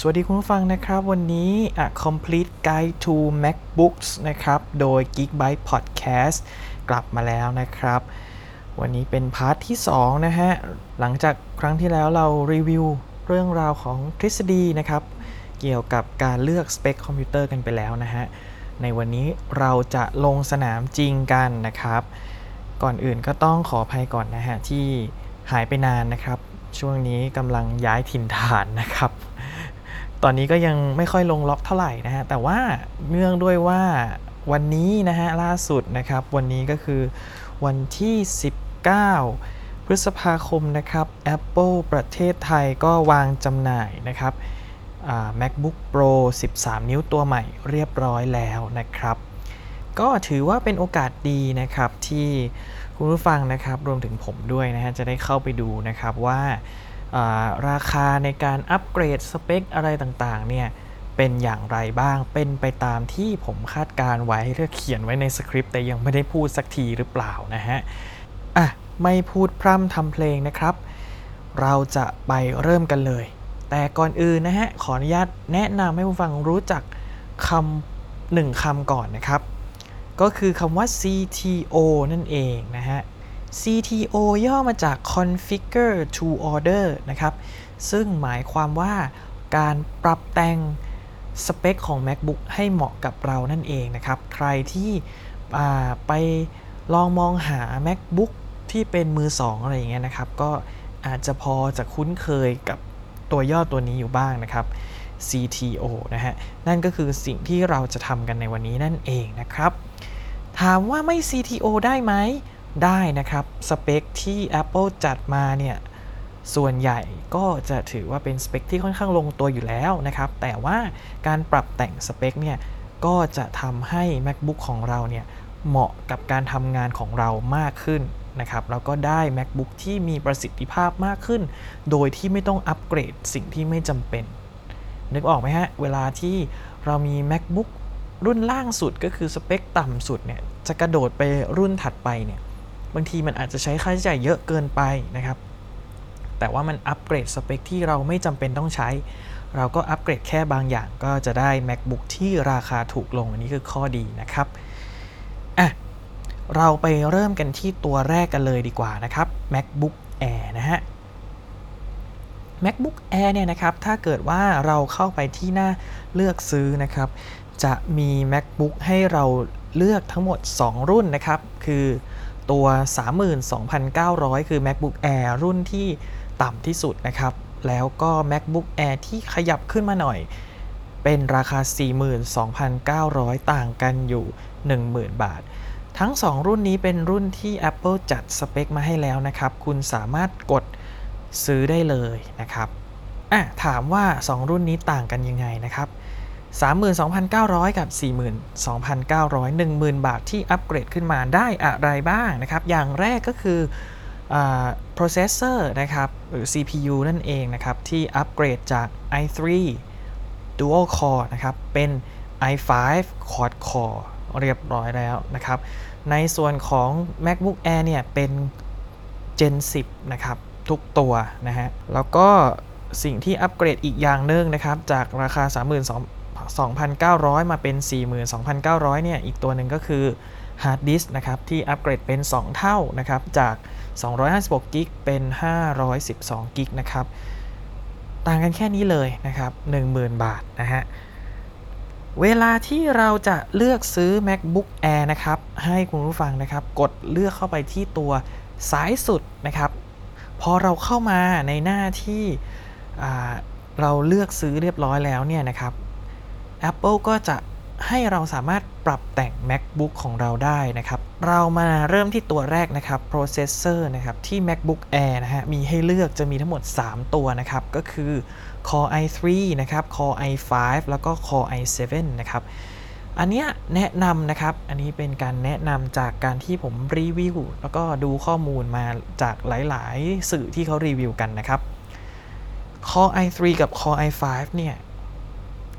สวัสดีคุณผู้ฟังนะครับ วันนี้ A Complete Guide to MacBooks นะครับ โดย Geekbyte Podcast กลับมาแล้วนะครับ วันนี้เป็น part ที่2นะฮะ หลังจากครั้งที่แล้วเรารีวิวเรื่องราวของทฤษฎีนะครับ เกี่ยวกับการเลือกสเปคคอมพิวเตอร์กันไปแล้วนะฮะ ในวันนี้เราจะลงสนามจริงกันนะครับ ก่อนอื่นก็ต้องขออภัยก่อนนะฮะ ที่หายไปนานนะครับ ช่วงนี้กำลังย้ายถิ่นฐานนะครับ ตอนนี้ก็ยังไม่ค่อยลงล็อกเท่าไหร่นะฮะ แต่ว่าเนื่องด้วยว่าวันนี้นะฮะล่าสุดนะครับ วันนี้ก็คือวันที่ 19 พฤษภาคมนะครับ Apple ประเทศไทยก็วางจำหน่ายนะครับ MacBook Pro 13 นิ้วตัวใหม่เรียบร้อยแล้วนะครับ ก็ถือว่าเป็นโอกาสดีนะครับที่คุณผู้ฟังนะครับรวมถึงผมด้วยนะฮะจะได้เข้าไปดูนะครับว่า ราคาในการอัปเกรดสเปคอะไรต่างๆเนี่ยเป็นอย่างไรบ้าง เป็นไปตามที่ผมคาดการไว้หรือเขียนไว้ในสคริปต์แต่ยังไม่ได้พูดสักทีหรือเปล่านะฮะ อะ ไม่พูดพร่ำทำเพลงนะครับ เราจะไปเริ่มกันเลย แต่ก่อนอื่นนะฮะ ขออนุญาตแนะนำให้ผู้ฟังรู้จักคำหนึ่งคำก่อนนะครับ ก็คือคำว่า CTO นั่นเองนะฮะ CTO ย่อมาจาก Configure to Order นะครับ ซึ่งหมายความว่าการปรับแต่งสเปคของ MacBook ให้เหมาะกับเรานั่นเองนะครับ ใครที่ไปลองมองหา MacBook ที่เป็นมือ 2 อะไรอย่างเงี้ยนะครับ ก็อาจจะพอจะคุ้นเคยกับตัวย่อตัวนี้อยู่บ้างนะครับ CTO นะฮะ นั่นก็คือสิ่งที่เราจะทำกันในวันนี้นั่นเองนะครับ ถามว่าไม่ CTO ได้ไหม ได้นะครับ สเปคที่ Apple จัดมาเนี่ย ส่วนใหญ่ก็จะถือว่าเป็นสเปคที่ค่อนข้างลงตัวอยู่แล้วนะครับ แต่ว่าการปรับแต่งสเปคเนี่ย ก็จะทำให้ MacBook ของเราเนี่ย เหมาะกับการทำงานของเรามากขึ้นนะครับ แล้วก็ได้ MacBook ที่มีประสิทธิภาพมากขึ้น โดยที่ไม่ต้องอัปเกรดสิ่งที่ไม่จำเป็น นึกออกไหมฮะ เวลาที่เรามี MacBook รุ่นล่างสุดก็คือสเปคต่ำสุดเนี่ย จะกระโดดไปรุ่นถัดไปเนี่ย บางทีมันอาจจะใช้ค่าใช้จ่ายเยอะเกินไปนะครับ แต่ว่ามันอัปเกรดสเปคที่เราไม่จำเป็นต้องใช้ เราก็อัปเกรดแค่บางอย่างก็จะได้ MacBook ที่ราคาถูกลง อันนี้คือข้อดีนะครับอะเราไปเริ่มกันที่ตัวแรกกันเลยดีกว่านะครับ MacBook Air นะฮะ MacBook Air เนี่ยนะครับ ถ้าเกิดว่าเราเข้าไปที่หน้าเลือกซื้อนะครับ จะมี MacBook ให้เราเลือกทั้งหมด 2 รุ่นนะครับ คือ ตัว 32,900 คือ MacBook Air รุ่นที่ต่ำที่สุดนะครับ แล้วก็ MacBook Air ที่ขยับขึ้นมาหน่อย เป็นราคา 42,900 ต่างกันอยู่ 10,000 บาท ทั้ง 2 รุ่นนี้เป็นรุ่นที่ Apple จัดสเปคมาให้แล้วนะครับ คุณสามารถกดซื้อได้เลยนะครับอะถามว่า 2 รุ่นนี้ต่างกันยังไงนะครับ 32,900 กับ 42,900 10,000 บาทที่อัปเกรดขึ้นมาได้อะไรบ้างนะครับ อย่างแรกก็คือ processor นะครับ หรือ CPU นั่นเองนะครับ ที่อัปเกรดจาก i3 dual core นะครับ เป็น i5 quad core เรียบร้อยแล้วนะครับ ในส่วนของ MacBook Air เนี่ย เป็น Gen 10 นะครับ ทุกตัวนะฮะ แล้วก็สิ่งที่อัปเกรดอีกอย่างหนึ่งนะครับ จากราคา32 2,900 มาเป็น 42,900 เนี่ย อีกตัวหนึ่งก็คือฮาร์ดดิสก์นะครับ ที่อัปเกรดเป็น 2 เท่านะครับ จาก 256 gig เป็น 512กิกนะครับ ต่างกันแค่นี้เลยนะครับ 10,000 บาทนะฮะ เวลาที่เราจะเลือกซื้อ MacBook Air นะครับ ให้คุณผู้ฟังนะครับ กดเลือกเข้าไปที่ตัวซ้ายสุดนะครับพอเราเข้ามาในหน้าที่เราเลือกซื้อเรียบร้อยแล้วเนี่ยนะครับ Apple ก็จะให้เราสามารถปรับแต่ง MacBook ของเราได้นะครับ เรามาเริ่มที่ตัวแรกนะครับ processor นะครับที่ MacBook Air นะฮะมีให้เลือกจะมีทั้งหมด 3 ตัวนะครับ ก็คือ Core i3 นะครับ Core i5 แล้วก็ Core i7 นะครับ อันเนี้ยแนะนำนะครับ อันนี้เป็นการแนะนำจากการที่ผมรีวิว แล้วก็ดูข้อมูลมาจากหลาย ๆ สื่อที่เขารีวิวกันนะครับ Core i3 กับ Core i5 เนี่ย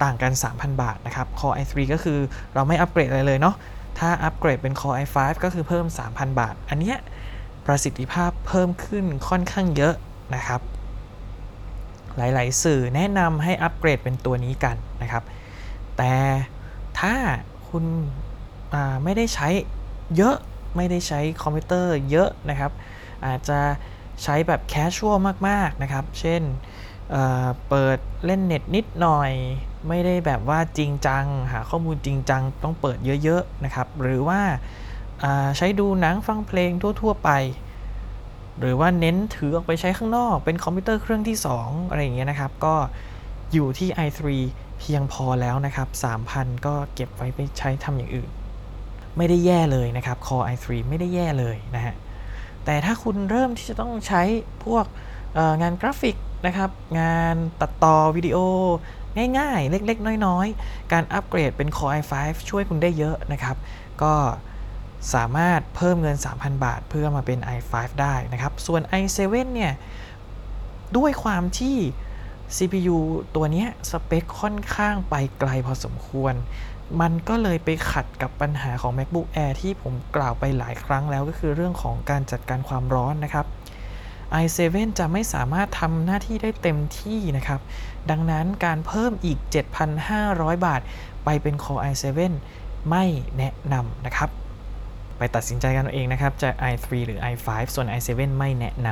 ต่างกัน 3,000 บาทนะครับ Core i3 ก็คือเราไม่อัปเกรดอะไรเลยเนาะ ถ้าอัปเกรดเป็น Core i5 ก็คือเพิ่ม 3,000 บาท อันเนี้ยประสิทธิภาพเพิ่มขึ้นค่อนข้างเยอะนะครับ หลาย ๆ สื่อแนะนำให้อัปเกรดเป็นตัวนี้กันนะครับ แต่ถ้าคุณไม่ได้ใช้เยอะ ไม่ได้ใช้คอมพิวเตอร์เยอะนะครับ อาจจะใช้แบบ casual มาก ๆ นะครับ เช่นเเปิดเล่นเน็ตนิดหน่อย ไม่ได้แบบว่าจริงจัง หาข้อมูลจริงจัง ต้องเปิดเยอะๆนะครับ หรือว่าใช้ดูหนังฟังเพลงทั่ว ๆ ไป หรือว่าเน้นถือออกไปใช้ข้างนอก เป็นคอมพิวเตอร์เครื่องที่ 2 อะไรอย่างเงี้ยนะครับ ก็อยู่ที่ i3 เพียงพอแล้วนะครับ 3,000 ก็เก็บไว้ไปใช้ทำอย่างอื่น ไม่ได้แย่เลยนะครับ Core i3 ไม่ได้แย่เลยนะฮะ แต่ถ้าคุณเริ่มที่จะต้องใช้พวกงานกราฟิกนะครับ งานตัดต่อวิดีโอ ง่ายๆ เล็กๆ น้อยๆ การอัปเกรดเป็น Core i5 ช่วยคุณได้เยอะนะครับ ก็สามารถเพิ่มเงิน 3,000 บาท เพื่อมาเป็น i5 ได้นะครับ ส่วน i7 เนี่ย ด้วยความที่ CPU ตัวนี้สเปคค่อนข้างไปไกลพอสมควร มันก็เลยไปขัดกับปัญหาของ MacBook Air ที่ผมกล่าวไปหลายครั้งแล้วก็คือเรื่องของการจัดการความร้อนนะครับ i7 จะไม่สามารถทำหน้าที่ได้เต็มที่นะครับ ดังนั้นการเพิ่มอีก 7,500 บาท ไปเป็น Core i7 ไม่แนะนำนะครับ ไปตัดสินใจกันเองนะครับ จะ i3 หรือ i5 ส่วน i7 ไม่แนะน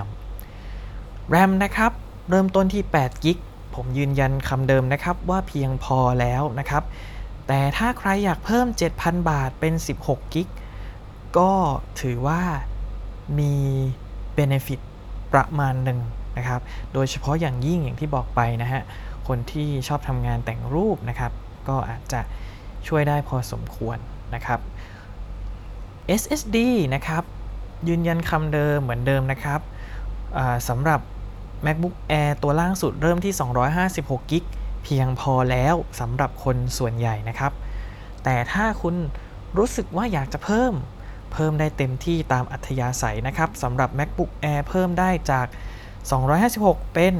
ำ RAM นะครับ เริ่มต้นที่8กิกผมยืนยันคำเดิมนะครับว่าเพียงพอแล้วนะครับ แต่ถ้าใครอยากเพิ่ม 7,000 บาทเป็น 16กิกก็ถือว่ามี benefit ประมาณหนึ่งนะครับ โดยเฉพาะอย่างยิ่งอย่างที่บอกไปนะฮะ คนที่ชอบทำงานแต่งรูปนะครับ ก็อาจจะช่วยได้พอสมควรนะครับ SSD นะครับ ยืนยันคำเดิมเหมือนเดิมนะครับสำหรับ MacBook Air ตัวล่างสุดเริ่มที่ 256กิกเพียงพอแล้วสำหรับคนส่วนใหญ่นะครับ แต่ถ้าคุณรู้สึกว่าอยากจะเพิ่ม เพิ่มได้เต็มที่ตามอัธยาศัยนะครับสำหรับ MacBook Air เพิ่มได้จาก 256 เป็น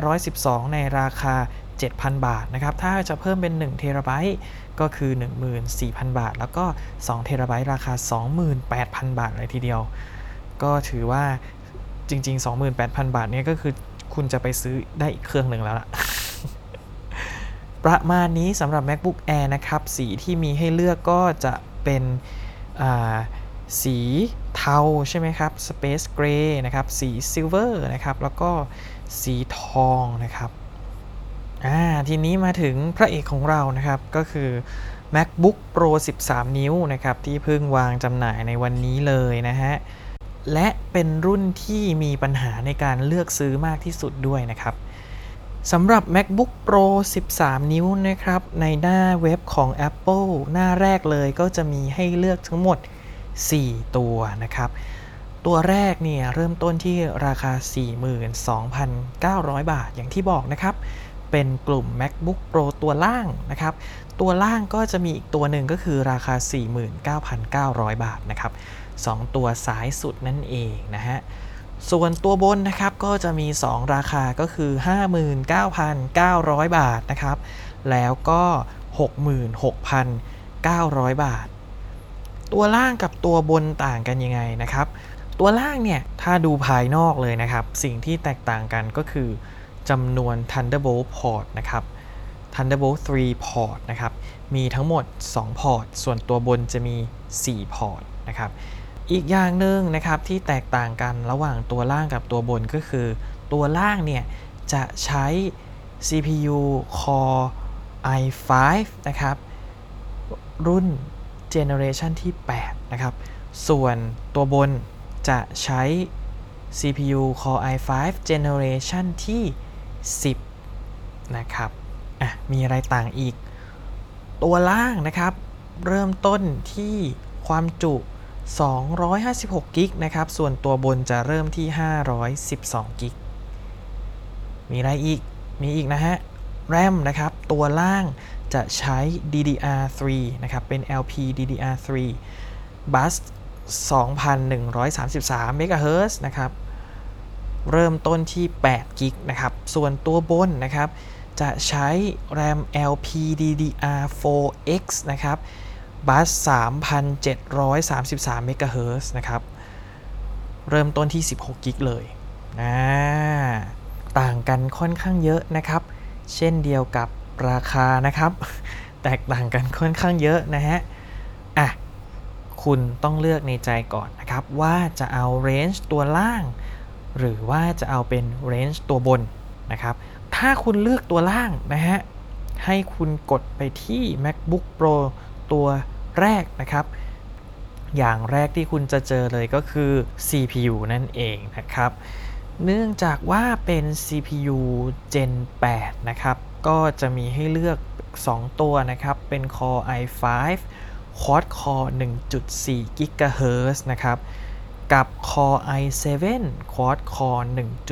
512 ในราคา 7,000 บาทนะครับถ้าจะเพิ่มเป็น1เทราไบต์ก็คือ 14,000 บาท แล้วก็2เทราไบต์ราคา 28,000 บาทเลยทีเดียว ก็ถือว่าจริง ๆ 28,000 บาทเนี่ยก็คือคุณจะไปซื้อได้อีกเครื่องหนึ่งแล้วล่ะ ประมาณนี้สำหรับ MacBook Air นะครับ สีที่มีให้เลือกก็จะเป็น สีเทาใช่ไหมครับ Space Gray นะครับ สี Silver นะครับ แล้วก็สีทองนะครับ อ่า ทีนี้มาถึงพระเอกของเรานะครับ ก็คือ MacBook Pro 13 นิ้วนะครับ ที่เพิ่งวางจำหน่ายในวันนี้เลยนะฮะ และเป็นรุ่นที่มีปัญหาในการเลือกซื้อมากที่สุดด้วยนะครับ สำหรับ MacBook Pro 13 นิ้วนะครับ ในหน้าเว็บของ Apple หน้าแรกเลยก็จะมีให้เลือกทั้งหมด 4 ตัวนะครับ ตัวแรกเนี่ยเริ่มต้นที่ราคา 42,900 บาทอย่างที่บอกนะครับ เป็นกลุ่ม MacBook Pro ตัวล่างนะครับ ตัวล่างก็จะมีอีกตัวหนึ่งก็คือราคา 49,900 บาทนะครับ 2 ตัวซ้ายสุดนั่นเองนะฮะ ส่วนตัวบนนะครับก็จะมี 2 ราคาก็คือ 59,900 บาทนะครับ แล้วก็ 66,900 บาท ตัวล่างกับตัวบนต่างกันยังไงนะครับ ตัวล่างเนี่ยถ้าดูภายนอกเลยนะครับ สิ่งที่แตกต่างกันก็คือจำนวน Thunderbolt port นะครับ Thunderbolt 3 port นะครับ มีทั้งหมด 2 พอร์ต ส่วนตัวบนจะมี 4 พอร์ตนะครับ อีกอย่างหนึ่งนะครับที่แตกต่างกันระหว่างตัวล่างกับตัวบนก็คือ ตัวล่างเนี่ยจะใช้ CPU Core i5 นะครับ รุ่นเจเนอเรชันที่ 8 นะครับ ส่วนตัวบนจะใช้ CPU Core i5 Generation ที่ 10 นะครับ อะ มีอะไรต่างอีก ตัวล่างนะครับ เริ่มต้นที่ความจุ 256กิกนะครับ ส่วนตัวบนจะเริ่มที่ 512กิกมีอะไรอีก มีอีกนะฮะ RAM นะครับ ตัวล่างจะใช้ DDR3 นะครับ เป็น LP DDR3 bus 2,133 MHz นะครับ เริ่มต้นที่8กิกนะครับ ส่วนตัวบนนะครับ จะใช้ RAM LP DDR4X นะครับ บัส 3,733 เมกะเฮิร์นะครับ เริ่มต้นที่ 16 กิกเลยนะต่างกันค่อนข้างเยอะนะครับ เช่นเดียวกับราคานะครับ แตกต่างกันค่อนข้างเยอะนะฮะ อะ คุณต้องเลือกในใจก่อนนะครับ ว่าจะเอาเรนจ์ตัวล่าง หรือว่าจะเอาเป็นเรนจ์ตัวบนนะครับ ถ้าคุณเลือกตัวล่างนะฮะ ให้คุณกดไปที่ macbook pro ตัว แรกนะครับ อย่างแรกที่คุณจะเจอเลยก็คือ CPU นั่นเองนะครับ เนื่องจากว่าเป็น CPU Gen 8 นะครับ ก็จะมีให้เลือก 2 ตัวนะครับ เป็น Core i5 Quad Core 1.4 GHz นะครับ กับ Core i7 Quad Core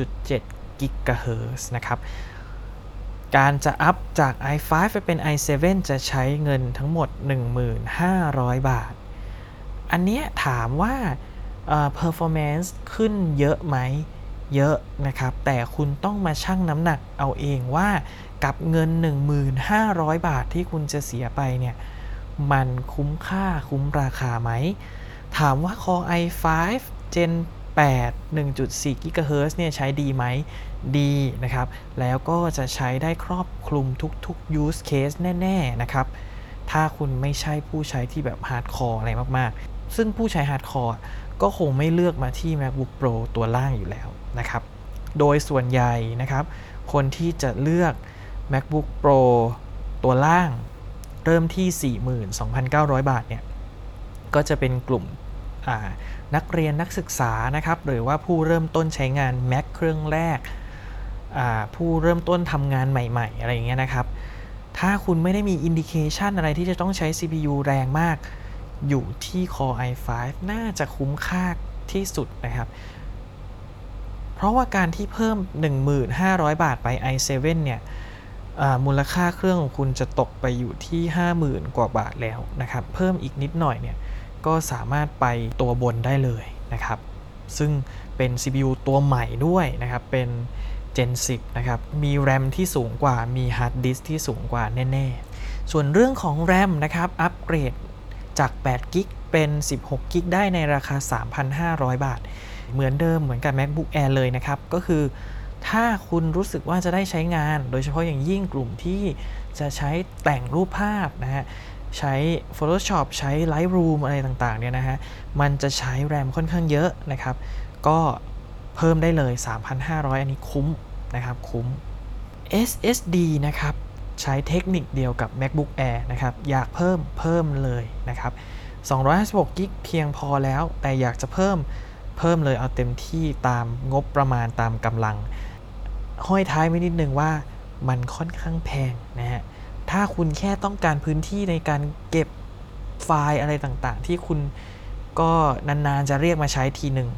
1.7 GHz นะครับ การจะอัพจาก i5 ไปเป็น i7 จะใช้เงินทั้งหมด 1,500 บาท อันเนี้ยถามว่า performance ขึ้นเยอะไหม เยอะนะครับ แต่คุณต้องมาชั่งน้ำหนักเอาเองว่ากับเงิน 1,500 บาทที่คุณจะเสียไปเนี่ย มันคุ้มค่าคุ้มราคาไหม ถามว่า Core i5 Gen 8 1.4 GHz เนี่ยใช้ดีไหมดีนะครับ แล้วก็จะใช้ได้ครอบคลุมทุกๆ use case แน่ ๆ นะครับ ถ้าคุณไม่ใช่ผู้ใช้ที่แบบ hardcore อะไรมากๆ ซึ่งผู้ใช้ hardcore ก็คงไม่เลือกมาที่ MacBook Pro ตัวล่างอยู่แล้วนะครับ โดยส่วนใหญ่นะครับ คนที่จะเลือก MacBook Pro ตัวล่างเริ่มที่ 42,900 บาทเนี่ย ก็จะเป็นกลุ่ม นักเรียนนักศึกษานะครับ หรือว่าผู้เริ่มต้นใช้งาน Mac เครื่องแรก ผู้เริ่มต้นทำงานใหม่ ๆ อะไรอย่างเงี้ยนะครับ ถ้าคุณไม่ได้มี indication อะไรที่จะต้องใช้ CPU แรงมาก อยู่ที่ Core i5 น่าจะคุ้มค่าที่สุดนะครับ เพราะว่าการที่เพิ่ม 1,500 บาทไป i7 เนี่ยมูลค่าเครื่องของคุณจะตกไปอยู่ที่ 50,000 กว่าบาทแล้วนะครับ เพิ่มอีกนิดหน่อยเนี่ย ก็สามารถไปตัวบนได้เลยนะครับ ซึ่งเป็น CPU ตัวใหม่ด้วยนะครับ เป็น Gen 10 นะครับ มี RAM ที่สูงกว่า มี Hard Disk ที่สูงกว่าแน่ ๆ ส่วนเรื่องของ RAM นะครับ อัปเกรดจาก8 g b เป็น 16 g b ได้ในราคา 3,500 บาท เหมือนเดิมเหมือนกับ MacBook Air เลยนะครับ ก็คือถ้าคุณรู้สึกว่าจะได้ใช้งาน โดยเฉพาะอย่างยิ่งกลุ่มที่จะใช้แต่งรูปภาพนะฮะ ใช้ Photoshop ใช้ Lightroom อะไรต่างๆเนี่ยนะฮะ มันจะใช้แรมค่อนข้างเยอะนะครับ ก็เพิ่มได้เลย 3,500 อันนี้คุ้มนะครับ คุ้ม SSD นะครับ ใช้เทคนิคเดียวกับ MacBook Air นะครับ อยากเพิ่มเพิ่มเลยนะครับ256กิกเพียงพอแล้ว แต่อยากจะเพิ่มเพิ่มเลยเอาเต็มที่ตามงบประมาณตามกำลัง ห้อยท้ายไว้นิดนึงว่ามันค่อนข้างแพงนะฮะ ถ้าคุณแค่ต้องการพื้นที่ในการเก็บไฟล์อะไรต่างๆ ที่คุณก็นานๆจะเรียกมาใช้ทีหนึ่ง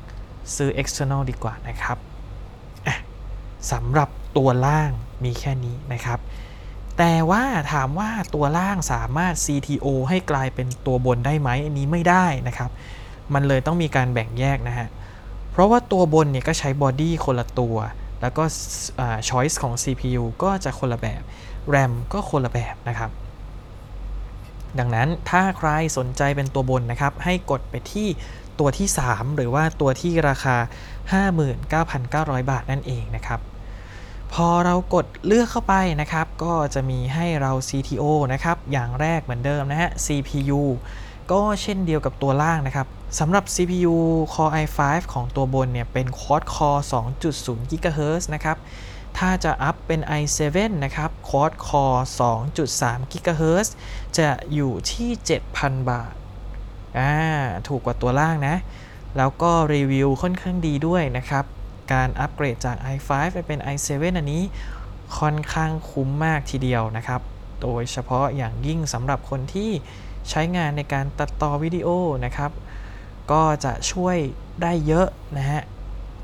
ซื้อ external ดีกว่านะครับสำหรับตัวล่างมีแค่นี้นะครับ แต่ว่าถามว่าตัวล่างสามารถ CTO ให้กลายเป็นตัวบนได้ไหมอันนี้ไม่ได้นะครับ มันเลยต้องมีการแบ่งแยกนะฮะ เพราะว่าตัวบนเนี่ยก็ใช้บอดี้คนละตัว แล้วก็ choice ของ CPU ก็จะคนละแบบ RAM ก็คนละแบบนะครับ ดังนั้นถ้าใครสนใจเป็นตัวบนนะครับ ให้กดไปที่ตัวที่ 3 หรือว่าตัวที่ราคา 59,900 บาทนั่นเองนะครับ พอเรากดเลือกเข้าไปนะครับ ก็จะมีให้เรา CTO นะครับ อย่างแรกเหมือนเดิมนะฮะ CPU ก็เช่นเดียวกับตัวล่างนะครับสำหรับ CPU Core i5 ของตัวบนเนี่ย เป็น Quad Core 2.0 GHz นะครับ ถ้าจะอัพเป็น i7 นะครับ Quad Core 2.3 GHz จะอยู่ที่ 7,000 บาท อ่า ถูกกว่าตัวล่างนะ แล้วก็รีวิวค่อนข้างดีด้วยนะครับ การอัปเกรดจาก i5 ไปเป็น i7 อันนี้ค่อนข้างคุ้มมากทีเดียวนะครับ โดยเฉพาะอย่างยิ่งสำหรับคนที่ใช้งานในการตัดต่อวิดีโอนะครับ ก็จะช่วยได้เยอะนะฮะ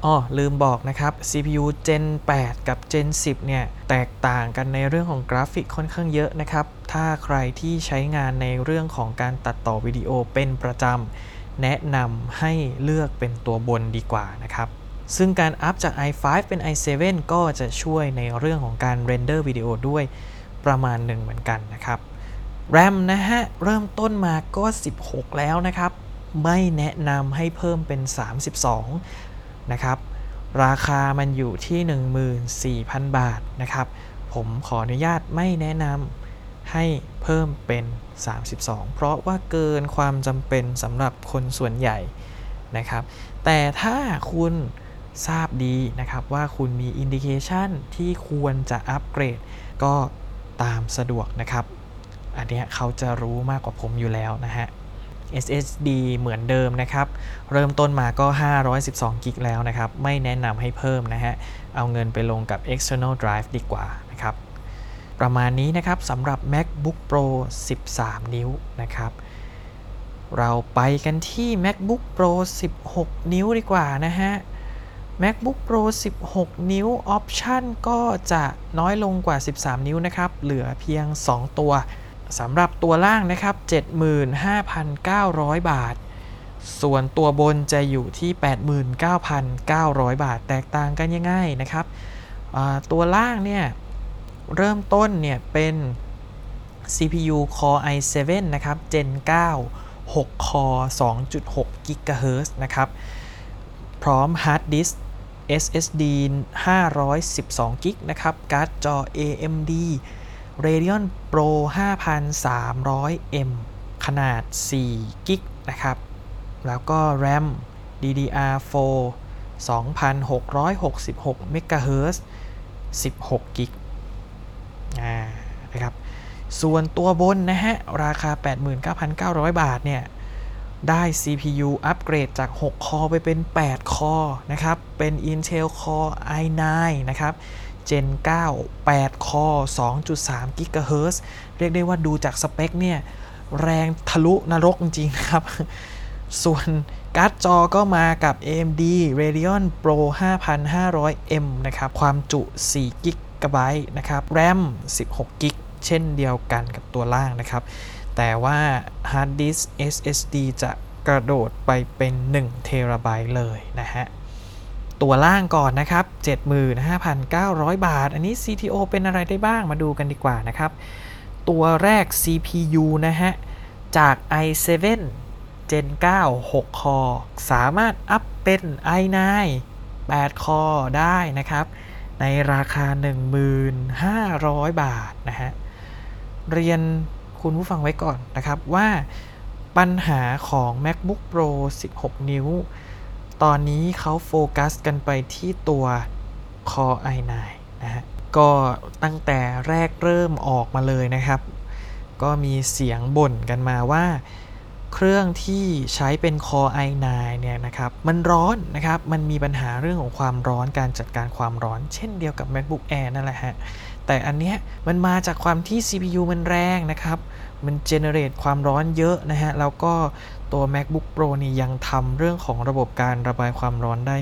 อ๋อลืมบอกนะครับ CPU Gen 8 กับ Gen 10 เนี่ย แตกต่างกันในเรื่องของกราฟิกค่อนข้างเยอะนะครับ ถ้าใครที่ใช้งานในเรื่องของการตัดต่อวิดีโอเป็นประจำ แนะนำให้เลือกเป็นตัวบนดีกว่านะครับ ซึ่งการอัพจาก i5 เป็น i7 ก็จะช่วยในเรื่องของการ render วิดีโอด้วยประมาณหนึ่งเหมือนกันนะครับ RAM นะฮะ เริ่มต้นมาก็ 16 แล้วนะครับ ไม่แนะนำให้เพิ่มเป็น 32 นะครับ ราคามันอยู่ที่ 14,000 บาทนะครับ ผมขออนุญาตไม่แนะนำให้เพิ่มเป็น 32 เพราะว่าเกินความจำเป็นสำหรับคนส่วนใหญ่นะครับ แต่ถ้าคุณทราบดีนะครับว่าคุณมี indication ที่ควรจะอัปเกรด ก็ตามสะดวกนะครับ อันนี้เขาจะรู้มากกว่าผมอยู่แล้วนะฮะ SSD เหมือนเดิมนะครับ เริ่มต้นมาก็ 512 กิกแล้วนะครับ ไม่แนะนำให้เพิ่มนะฮะ เอาเงินไปลงกับ external drive ดีกว่านะครับ ประมาณนี้นะครับสำหรับ MacBook Pro 13 นิ้วนะครับ เราไปกันที่ MacBook Pro 16 นิ้วดีกว่านะฮะ MacBook Pro 16 นิ้วออปชันก็จะน้อยลงกว่า 13 นิ้วนะครับ เหลือเพียง 2 ตัว สำหรับตัวล่างนะครับ 75,900 บาท ส่วนตัวบนจะอยู่ที่ 89,900 บาท แตกต่างกันยังไงนะครับ ตัวล่างเนี่ย เริ่มต้นเนี่ยเป็น CPU Core i7 นะครับ Gen 9 6 Core 2.6 GHz นะครับ พร้อม Hard Disk SSD 512 g b นะครับ การ์ดจอ AMD Radeon Pro 5300M ขนาด4กิกนะครับ แล้วก็ RAM DDR4 2666 MHz 16กิกนะครับ ส่วนตัวบนนะฮะ ราคา 89,900 บาทเนี่ย ได้ CPU อัปเกรดจาก 6 คอไปเป็น 8 คอนะครับ เป็น Intel Core i9 นะครับ Gen 9 8คอ2.3 GHz เรียกได้ว่าดูจากสเปคเนี่ย แรงทะลุนรกจริงๆครับ ส่วนการ์ดจอก็มากับ AMD Radeon Pro 5500M นะครับ ความจุ4 g b นะครับ RAM 16 g b เช่นเดียวกันกับตัวล่างนะครับ แต่ว่า Hard Disk SSD จะกระโดดไปเป็น1 t b เลยนะฮะ ตัวล่างก่อนนะครับ 75,900 บาท อันนี้ CTO เป็นอะไรได้บ้างมาดูกันดีกว่านะครับ ตัวแรก CPU นะฮะ จาก i7 Gen 9 6 คอ สามารถอัพเป็น i9 8 คอได้นะครับ ในราคา 1,500 บาทนะฮะ เรียนคุณผู้ฟังไว้ก่อนนะครับว่าปัญหาของ MacBook Pro 16 นิ้ว ตอนนี้เขาโฟกัสกันไปที่ตัว Core i9 นะฮะ ก็ตั้งแต่แรกเริ่มออกมาเลยนะครับ ก็มีเสียงบ่นกันมาว่า เครื่องที่ใช้เป็น Core i9 เนี่ยนะครับ มันร้อนนะครับ มันมีปัญหาเรื่องของความร้อนการจัดการความร้อน เช่นเดียวกับ MacBook Air นั่นแหละฮะ แต่อันเนี้ยมันมาจากความที่ CPU มันแรงนะครับ มันเจเนเรตความร้อนเยอะนะฮะ แล้วก็ตัว MacBook Pro นี่ยังทำเรื่องของระบบการระบายความร้อนได้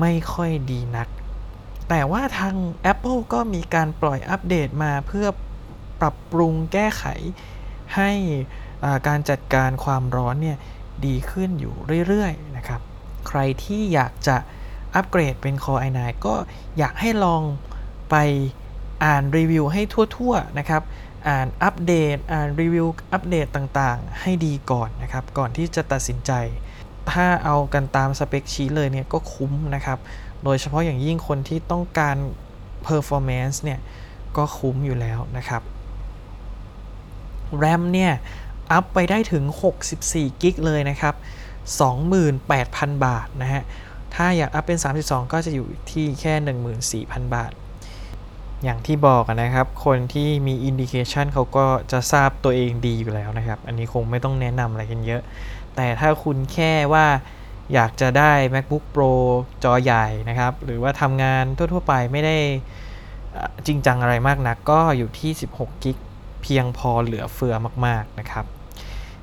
ไม่ค่อยดีนัก แต่ว่าทาง Apple ก็มีการปล่อยอัปเดตมาเพื่อปรับปรุงแก้ไขให้การจัดการความร้อนเนี่ยดีขึ้นอยู่เรื่อยๆนะครับ ใครที่อยากจะอัปเกรดเป็น Core i9 ก็อยากให้ลองไปอ่านรีวิวให้ทั่วๆนะครับ อ่านอัปเดต อ่านรีวิวอัปเดตต่างๆ ให้ดีก่อนนะครับ ก่อนที่จะตัดสินใจ ถ้าเอากันตามสเปคชี้เลยเนี่ยก็คุ้มนะครับ โดยเฉพาะอย่างยิ่งคนที่ต้องการ performance เนี่ยก็คุ้มอยู่แล้วนะครับ RAM เนี่ยอัพไปได้ถึง 64กิกเลยนะครับ 28,000 บาทนะฮะ ถ้าอยากอัพเป็น 32 ก็จะอยู่ที่แค่ 14,000 บาท อย่างที่บอกนะครับ คนที่มี indication เขาก็จะทราบตัวเองดีอยู่แล้วนะครับ อันนี้คงไม่ต้องแนะนำอะไรกันเยอะ แต่ถ้าคุณแค่ว่าอยากจะได้ MacBook Pro จอใหญ่นะครับ หรือว่าทำงานทั่ว ๆ ไปไม่ได้จริงจังอะไรมากนัก ก็อยู่ที่ 16 gig เพียงพอเหลือเฟือมาก ๆ นะครับ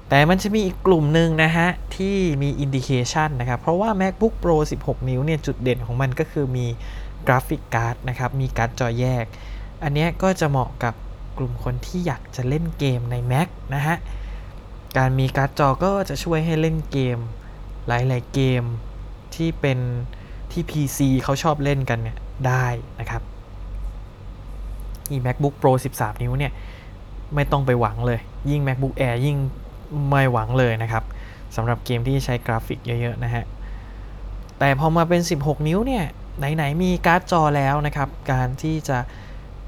แต่มันจะมีอีกกลุ่มหนึ่งนะฮะ ที่มี indication นะครับ เพราะว่า MacBook Pro 16 นิ้วเนี่ย จุดเด่นของมันก็คือมี graphic card นะครับ มีการ์ดจอแยก อันนี้ก็จะเหมาะกับกลุ่มคนที่อยากจะเล่นเกมใน Mac นะฮะ การมีการ์ดจอก็จะช่วยให้เล่นเกม หลาย ๆ เกมที่เป็นที่ PC เขาชอบเล่นกันเนี่ยได้นะครับอี MacBook Pro 13 นิ้วเนี่ย ไม่ต้องไปหวังเลย ยิ่ง MacBook Air ยิ่งไม่หวังเลยนะครับสำหรับเกมที่ใช้กราฟิกเยอะ ๆ นะฮะ แต่พอมาเป็น 16 นิ้วเนี่ย ไหนๆมีการ์ดจอแล้วนะครับ การที่จะ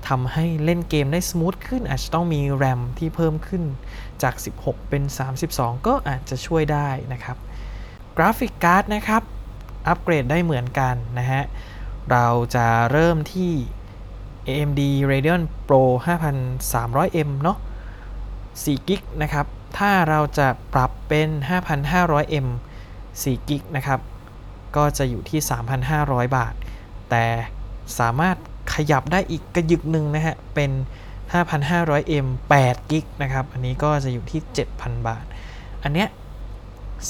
ทำให้เล่นเกมได้ smooth ขึ้น อาจจะต้องมี RAM ที่เพิ่มขึ้นจาก 16 เป็น 32 ก็อาจจะช่วยได้นะครับ graphic card นะครับ อัปเกรดได้เหมือนกันนะฮะ เราจะเริ่มที่ AMD Radeon Pro 5300M เนาะ4 g b นะครับ ถ้าเราจะปรับเป็น 5500M 4 g b นะครับ ก็จะอยู่ที่ 3,500 บาท แต่สามารถขยับได้อีกกระยึกหนึ่งนะฮะ เป็น 5,500M 8 g b นะครับ อันนี้ก็จะอยู่ที่ 7,000 บาท อันเนี้ย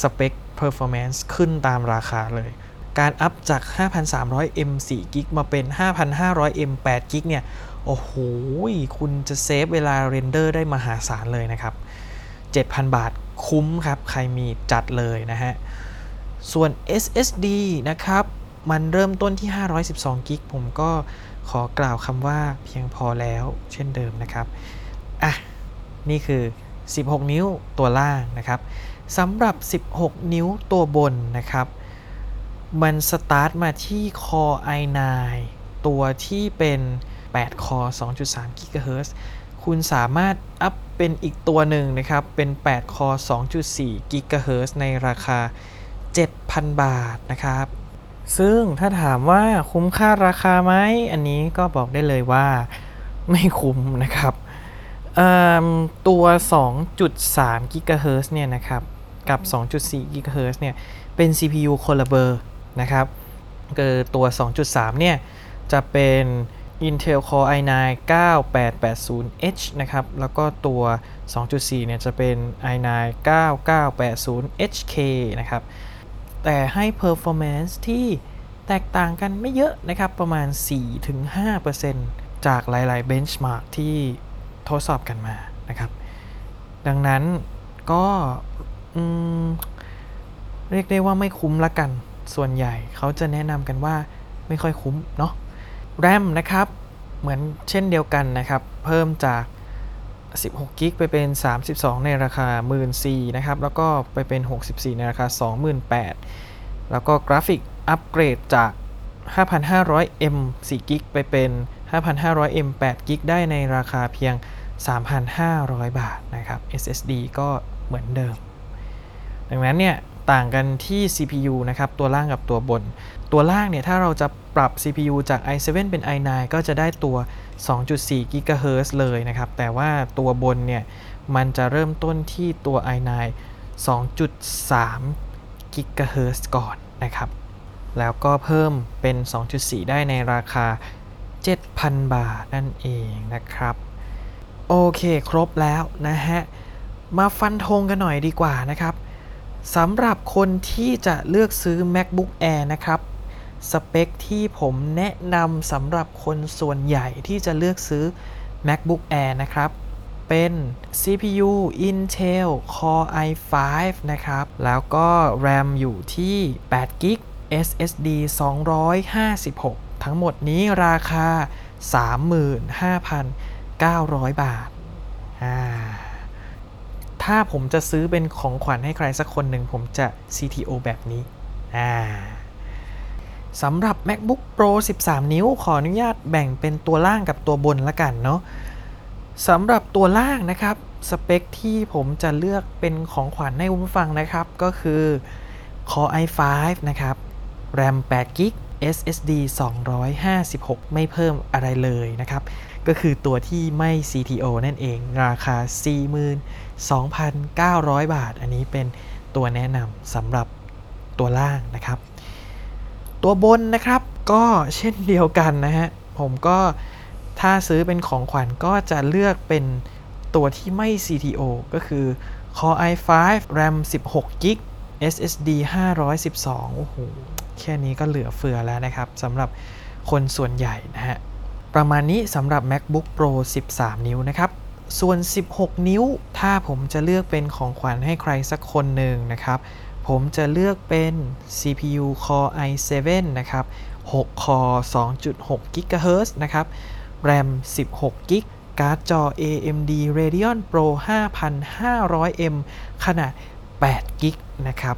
สเปค performance ขึ้นตามราคาเลย การอัพจาก 5,300M 4 g b มาเป็น 5,500M 8 g b เนี่ย โอ้โห คุณจะเซฟเวลาเรนเดอร์ได้มหาศาลเลยนะครับ 7,000 บาทคุ้มครับ ใครมีจัดเลยนะฮะ ส่วน SSD นะครับ มันเริ่มต้นที่ 512 g b ผมก็ขอกล่าวคำว่าเพียงพอแล้วเช่นเดิมนะครับ อะ นี่คือ 16 นิ้วตัวล่างนะครับสำหรับ 16 นิ้วตัวบนนะครับ มันสตาร์ทมาที่ Core i9 ตัวที่เป็น 8 Core 2.3 GHz คุณสามารถอัพเป็นอีกตัวหนึ่งนะครับ เป็น 8 Core 2.4 GHz ในราคา 7,000 บาทนะครับ ซึ่งถ้าถามว่าคุ้มค่าราคาไหม อันนี้ก็บอกได้เลยว่าไม่คุ้มนะครับ ตัว 2.3 GHz เนี่ยนะครับ กับ 2.4 GHz เนี่ย เป็น CPU คนละเบอร์นะครับเกิดตัว 2.3 เนี่ย จะเป็น Intel Core i9 9880H นะครับ แล้วก็ตัว 2.4 เนี่ย จะเป็น i9 9980HK นะครับ แต่ให้ performance ที่แตกต่างกันไม่เยอะนะครับ ประมาณ 4-5%จากหลาย ๆ benchmark ที่ทดสอบกันมานะครับ ดังนั้นก็เรียกได้ว่าไม่คุ้มละกัน ส่วนใหญ่เขาจะแนะนำกันว่าไม่ค่อยคุ้มเนาะแรมนะครับ เหมือนเช่นเดียวกันนะครับ เพิ่มจาก 16กิกไปเป็น 32 ในราคา 14,000นะครับ แล้วก็ไปเป็น 64 ในราคา 28,000 แล้วก็กราฟิกอัปเกรดจาก 5,500M 4กิกไปเป็น 5,500M 8กิกได้ในราคาเพียง 3,500 บาทนะครับ SSD ก็เหมือนเดิม ดังนั้นเนี่ย ต่างกันที่ CPU นะครับ ตัวล่างกับตัวบน ตัวล่างเนี่ย ถ้าเราจะ ปรับ CPU จาก i7 เป็น i9 ก็จะได้ตัว 2.4 GHz เลยนะครับ แต่ว่าตัวบนเนี่ย มันจะเริ่มต้นที่ตัว i9 2.3 GHz ก่อนนะครับ แล้วก็เพิ่มเป็น 2.4 ได้ในราคา 7,000 บาทนั่นเองนะครับ โอเคครบแล้วนะฮะ มาฟันธงกันหน่อยดีกว่านะครับสำหรับคนที่จะเลือกซื้อ MacBook Air นะครับ สเปคที่ผมแนะนำสำหรับคนส่วนใหญ่ที่จะเลือกซื้อ MacBook Air นะครับ เป็น CPU Intel Core i5 นะครับ แล้วก็ RAM อยู่ที่8 g b SSD 256 ทั้งหมดนี้ราคา 35,900 บาทาถ้าผมจะซื้อเป็นของขวัญให้ใครสักคนหนึ่งผมจะ CTO แบบนี้อ่า สำหรับ MacBook Pro 13 นิ้ว ขออนุญาตแบ่งเป็นตัวล่างกับตัวบนละกันเนาะสำหรับตัวล่างนะครับ สเปคที่ผมจะเลือกเป็นของขวัญให้คุณผู้ฟังนะครับ ก็คือ Core i5 นะครับ RAM 8 g b SSD 256 ไม่เพิ่มอะไรเลยนะครับ ก็คือตัวที่ไม่ CTO นั่นเอง ราคา 42,900 บาท อันนี้เป็นตัวแนะนำสำหรับตัวล่างนะครับ ตัวบนนะครับก็เช่นเดียวกันนะฮะ ผมก็ถ้าซื้อเป็นของขวัญก็จะเลือกเป็นตัวที่ไม่ CTO ก็คือ Core i5 RAM 16 g b SSD 512 โอ้โห แค่นี้ก็เหลือเฟือแล้วนะครับสำหรับคนส่วนใหญ่นะฮะ ประมาณนี้สำหรับ MacBook Pro 13 นิ้วนะครับ ส่วน 16 นิ้ว ถ้าผมจะเลือกเป็นของขวัญให้ใครสักคนหนึ่งนะครับ ผมจะเลือกเป็น CPU Core i7 นะครับ 6 Core 2.6 GHz นะครับ RAM 16 g b การ์ดจอ AMD Radeon Pro 5500M ขนาด8 g b นะครับ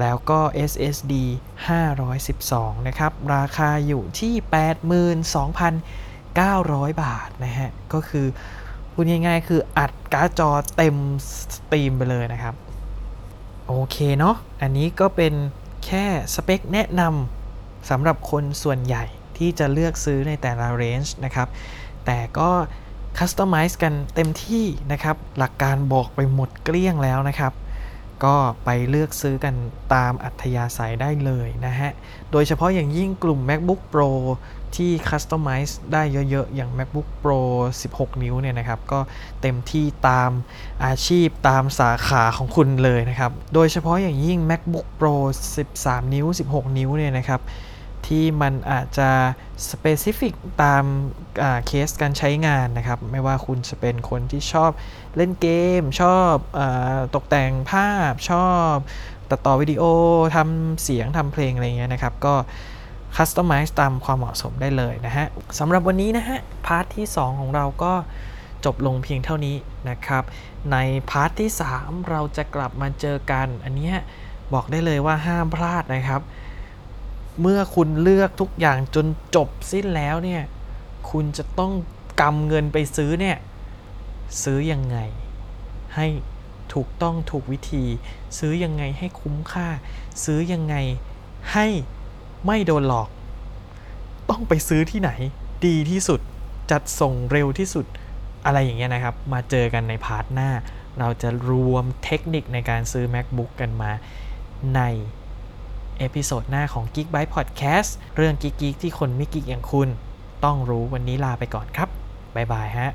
แล้วก็ SSD 512 นะครับ ราคาอยู่ที่ 82,900 บาทนะฮะ ก็คือพูดง่ายๆ คืออัดการ์ดจอเต็ม stream ไปเลยนะครับ โอเคเนาะ อันนี้ก็เป็นแค่สเปคแนะนำสำหรับคนส่วนใหญ่ที่จะเลือกซื้อในแต่ละ range นะครับ แต่ก็ customize กันเต็มที่นะครับ หลักการบอกไปหมดเกลี้ยงแล้วนะครับ ก็ไปเลือกซื้อกันตามอัธยาศัยได้เลยนะฮะ โดยเฉพาะอย่างยิ่งกลุ่ม MacBook Pro ที่คัสตอมไมซ์ได้เยอะๆ อย่าง MacBook Pro 16 นิ้วเนี่ยนะครับ ก็เต็มที่ตามอาชีพตามสาขาของคุณเลยนะครับ โดยเฉพาะอย่างยิ่ง MacBook Pro 13 นิ้ว 16 นิ้วเนี่ยนะครับ ที่มันอาจจะ specific ตามเคสการใช้งานนะครับ ไม่ว่าคุณจะเป็นคนที่ชอบเล่นเกม ชอบอตกแต่งภาพชอบตัดต่อวิดีโอทำเสียงทำเพลงอะไรเงี้ยนะครับ ก็ customize ตามความเหมาะสมได้เลยนะฮะสำหรับวันนี้นะฮะ part ที่ 2 ของเราก็จบลงเพียงเท่านี้นะครับ ใน part ที่ 3 เราจะกลับมาเจอกัน อันนี้บอกได้เลยว่าห้ามพลาดนะครับ เมื่อคุณเลือกทุกอย่างจนจบสิ้นแล้วเนี่ยคุณจะต้องกำเงินไปซื้อเนี่ยซื้อยังไง ให้ถูกต้องถูกวิธี ซื้อยังไงให้คุ้มค่า ซื้อยังไงให้ ไม่โดนหลอก ต้องไปซื้อที่ไหน ดีที่สุดจัดส่งเร็วที่สุดอะไรอย่างเงี้ยนะครับ มาเจอกันใน part หน้า เราจะรวมเทคนิคในการซื้อ MacBook กันมาใน episode หน้าของ Geek Byte Podcast เรื่อง geek ๆที่คนไม่ geek อย่างคุณ ต้องรู้วันนี้ลาไปก่อนครับ บ๊ายบายฮะ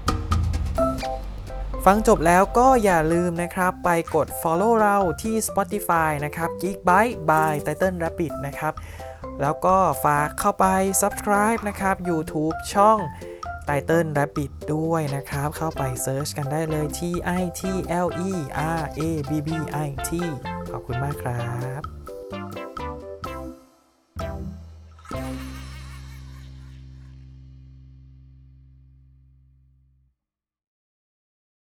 ฟังจบแล้วก็อย่าลืมนะครับ ไปกด follow เราที่ Spotify นะครับ Geek Byte by Title Rabbit นะครับ แล้วก็ฝากเข้าไป subscribe นะครับ YouTube ช่อง Title Rabbit ด้วยนะครับ เข้าไป search กันได้เลย T I T L E R A B B I T ขอบคุณมากครับ